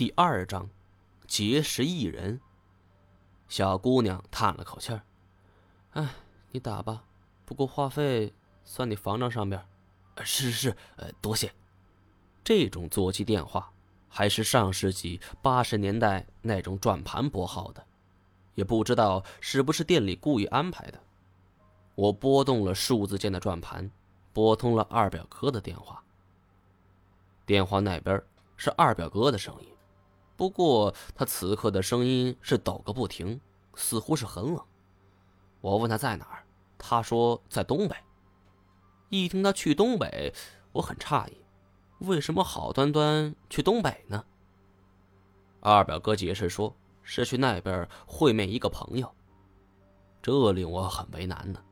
第二章，结识一人。小姑娘叹了口气儿：“哎，你打吧，不过话费算你房账上边。”“是是是，呃，多谢。”这种座机电话还是上世纪八十年代那种转盘拨号的，也不知道是不是店里故意安排的。我拨动了数字键的转盘，拨通了二表哥的电话。电话那边是二表哥的声音。不过他此刻的声音是抖个不停，似乎是很冷。我问他在哪儿，他说在东北。一听他去东北，我很诧异，为什么好端端去东北呢？二表哥解释说是去那边会面一个朋友。这令我很为难呢。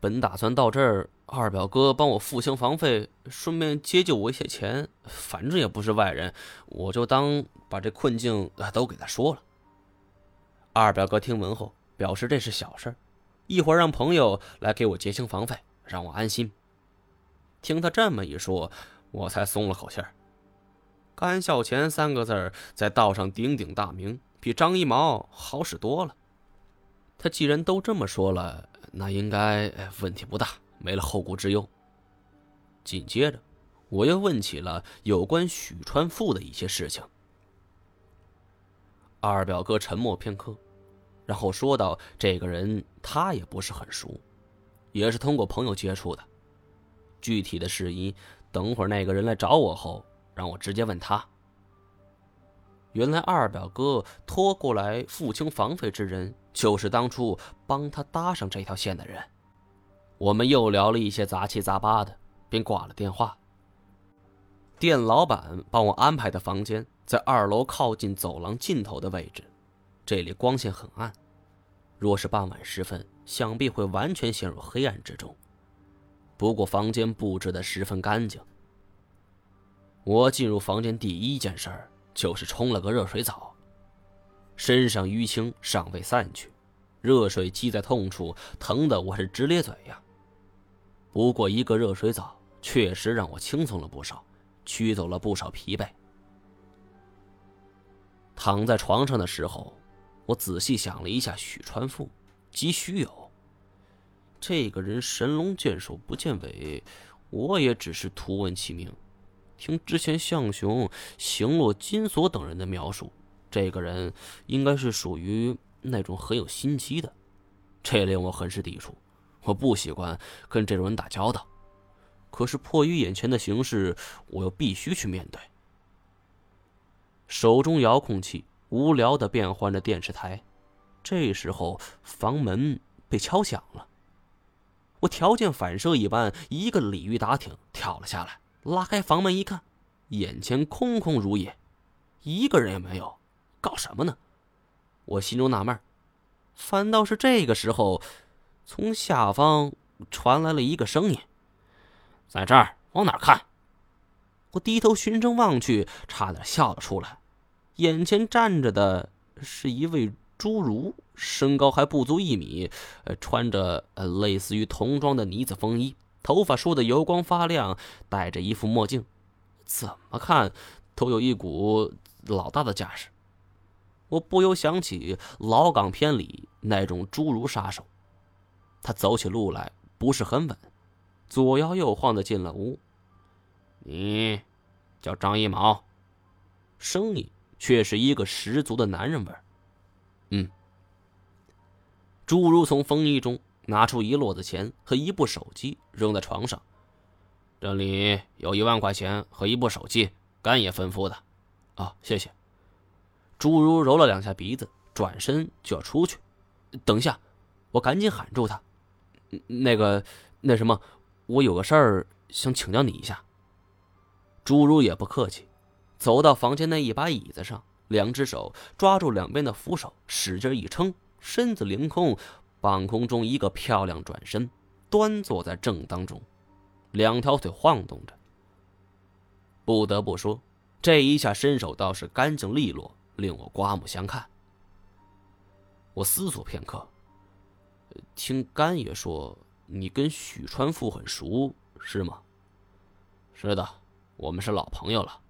本打算到这儿，二表哥帮我付清房费，顺便接济我一些钱，反正也不是外人，我就当。把这困境都给他说了。二表哥听闻后表示这是小事，一会儿让朋友来给我结清房费，让我安心。听他这么一说，我才松了口气儿。甘孝钱三个字在道上鼎鼎大名，比张一毛好使多了。他既然都这么说了，那应该问题不大，没了后顾之忧。紧接着，我又问起了有关许川富的一些事情。二表哥沉默片刻，然后说道：“这个人他也不是很熟，也是通过朋友接触的。具体的事宜，等会儿那个人来找我后，让我直接问他。”原来二表哥拖过来付清房费之人，就是当初帮他搭上这条线的人。我们又聊了一些杂七杂八的，便挂了电话。店老板帮我安排的房间。在二楼靠近走廊尽头的位置，这里光线很暗，若是傍晚时分，想必会完全陷入黑暗之中。不过房间布置的十分干净。我进入房间第一件事就是冲了个热水澡，身上淤青尚未散去，热水积在痛处，疼得我是直咧嘴呀。不过一个热水澡确实让我轻松了不少，驱走了不少疲惫。躺在床上的时候，我仔细想了一下许川富，及许有。这个人神龙见首不见尾，我也只是图闻其名。听之前向雄、行洛、金锁等人的描述，这个人应该是属于那种很有心机的，这令我很是抵触。我不喜欢跟这种人打交道，可是迫于眼前的形势，我又必须去面对。手中遥控器无聊的变换着电视台，这时候房门被敲响了。我条件反射一般，一个鲤鱼打挺跳了下来，拉开房门一看，眼前空空如也，一个人也没有。搞什么呢？我心中纳闷，反倒是这个时候，从下方传来了一个声音：“在这儿，往哪看？”我低头循声望去，差点笑了出来。眼前站着的是一位侏儒，身高还不足一米，穿着呃类似于童装的呢子风衣，头发梳得油光发亮，戴着一副墨镜，怎么看都有一股老大的架势。我不由想起老港片里那种侏儒杀手，他走起路来不是很稳，左摇右晃的进了屋。你叫张一毛，声音。却是一个十足的男人味儿。嗯，侏儒从风衣中拿出一摞子钱和一部手机，扔在床上。这里有一万块钱和一部手机，干爷吩咐的。啊，谢谢。侏儒揉了两下鼻子，转身就要出去。等一下，我赶紧喊住他。那个，那什么，我有个事儿想请教你一下。侏儒也不客气。走到房间那一把椅子上，两只手抓住两边的扶手，使劲一撑，身子凌空，半空中一个漂亮转身，端坐在正当中，两条腿晃动着。不得不说，这一下身手倒是干净利落，令我刮目相看。我思索片刻，听干爷说你跟许川富很熟，是吗？是的，我们是老朋友了。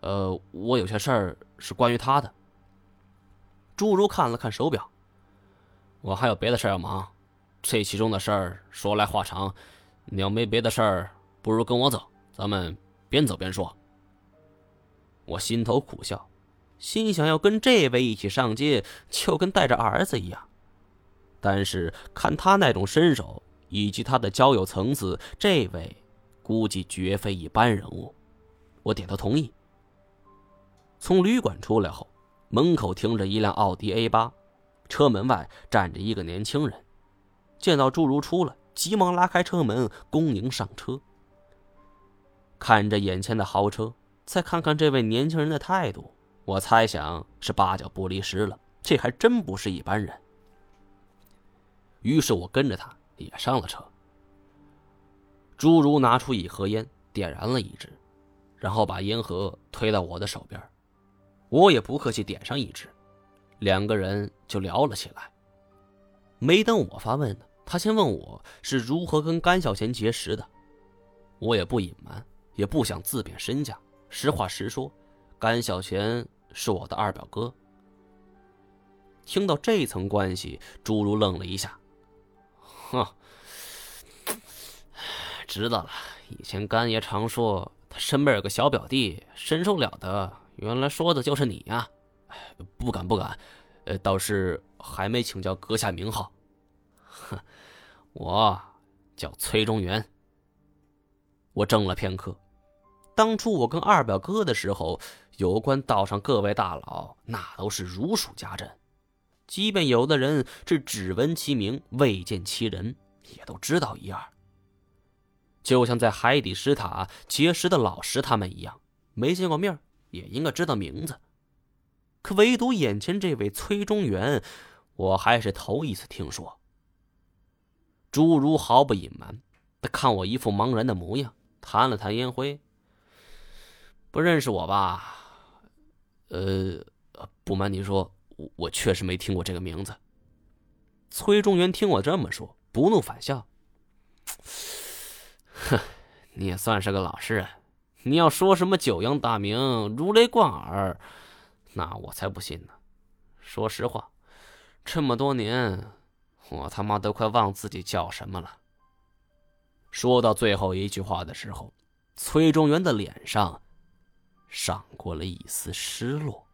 呃，我有些事儿是关于他的。朱儒看了看手表，我还有别的事儿要忙，这其中的事儿说来话长，你要没别的事儿，不如跟我走，咱们边走边说。我心头苦笑，心想要跟这位一起上街，就跟带着儿子一样。但是看他那种身手以及他的交友层次，这位估计绝非一般人物。我点头同意。从旅馆出来后。门口停着一辆奥迪 A 八，车门外站着一个年轻人。见到朱如出来，急忙拉开车门，恭迎上车。看着眼前的豪车，再看看这位年轻人的态度，我猜想是八九不离十了。这还真不是一般人。于是我跟着他也上了车。朱如拿出一盒烟，点燃了一支，然后把烟盒推到我的手边。我也不客气，点上一支，两个人就聊了起来。没等我发问呢，他先问我是如何跟甘小贤结识的。我也不隐瞒，也不想自贬身价，实话实说，甘小贤是我的二表哥。听到这层关系，朱如愣了一下，哼，知道了。以前甘爷常说他身边有个小表弟，身手了得。原来说的就是你呀！不敢不敢，呃，倒是还没请教阁下名号。哼，我叫崔中原。我怔了片刻，当初我跟二表哥的时候，有关道上各位大佬，那都是如数家珍。即便有的人是只闻其名未见其人，也都知道一二。就像在海底石塔结识的老石他们一样，没见过面也应该知道名字，可唯独眼前这位崔中原，我还是头一次听说。朱如毫不隐瞒，他看我一副茫然的模样，弹了弹烟灰。不认识我吧？呃，不瞒你说，我确实没听过这个名字。崔中原听我这么说，不怒反笑：“哼，你也算是个老实人。”你要说什么九阳大名如雷贯耳，那我才不信呢。说实话，这么多年，我他妈都快忘自己叫什么了。说到最后一句话的时候，崔中原的脸上闪过了一丝失落。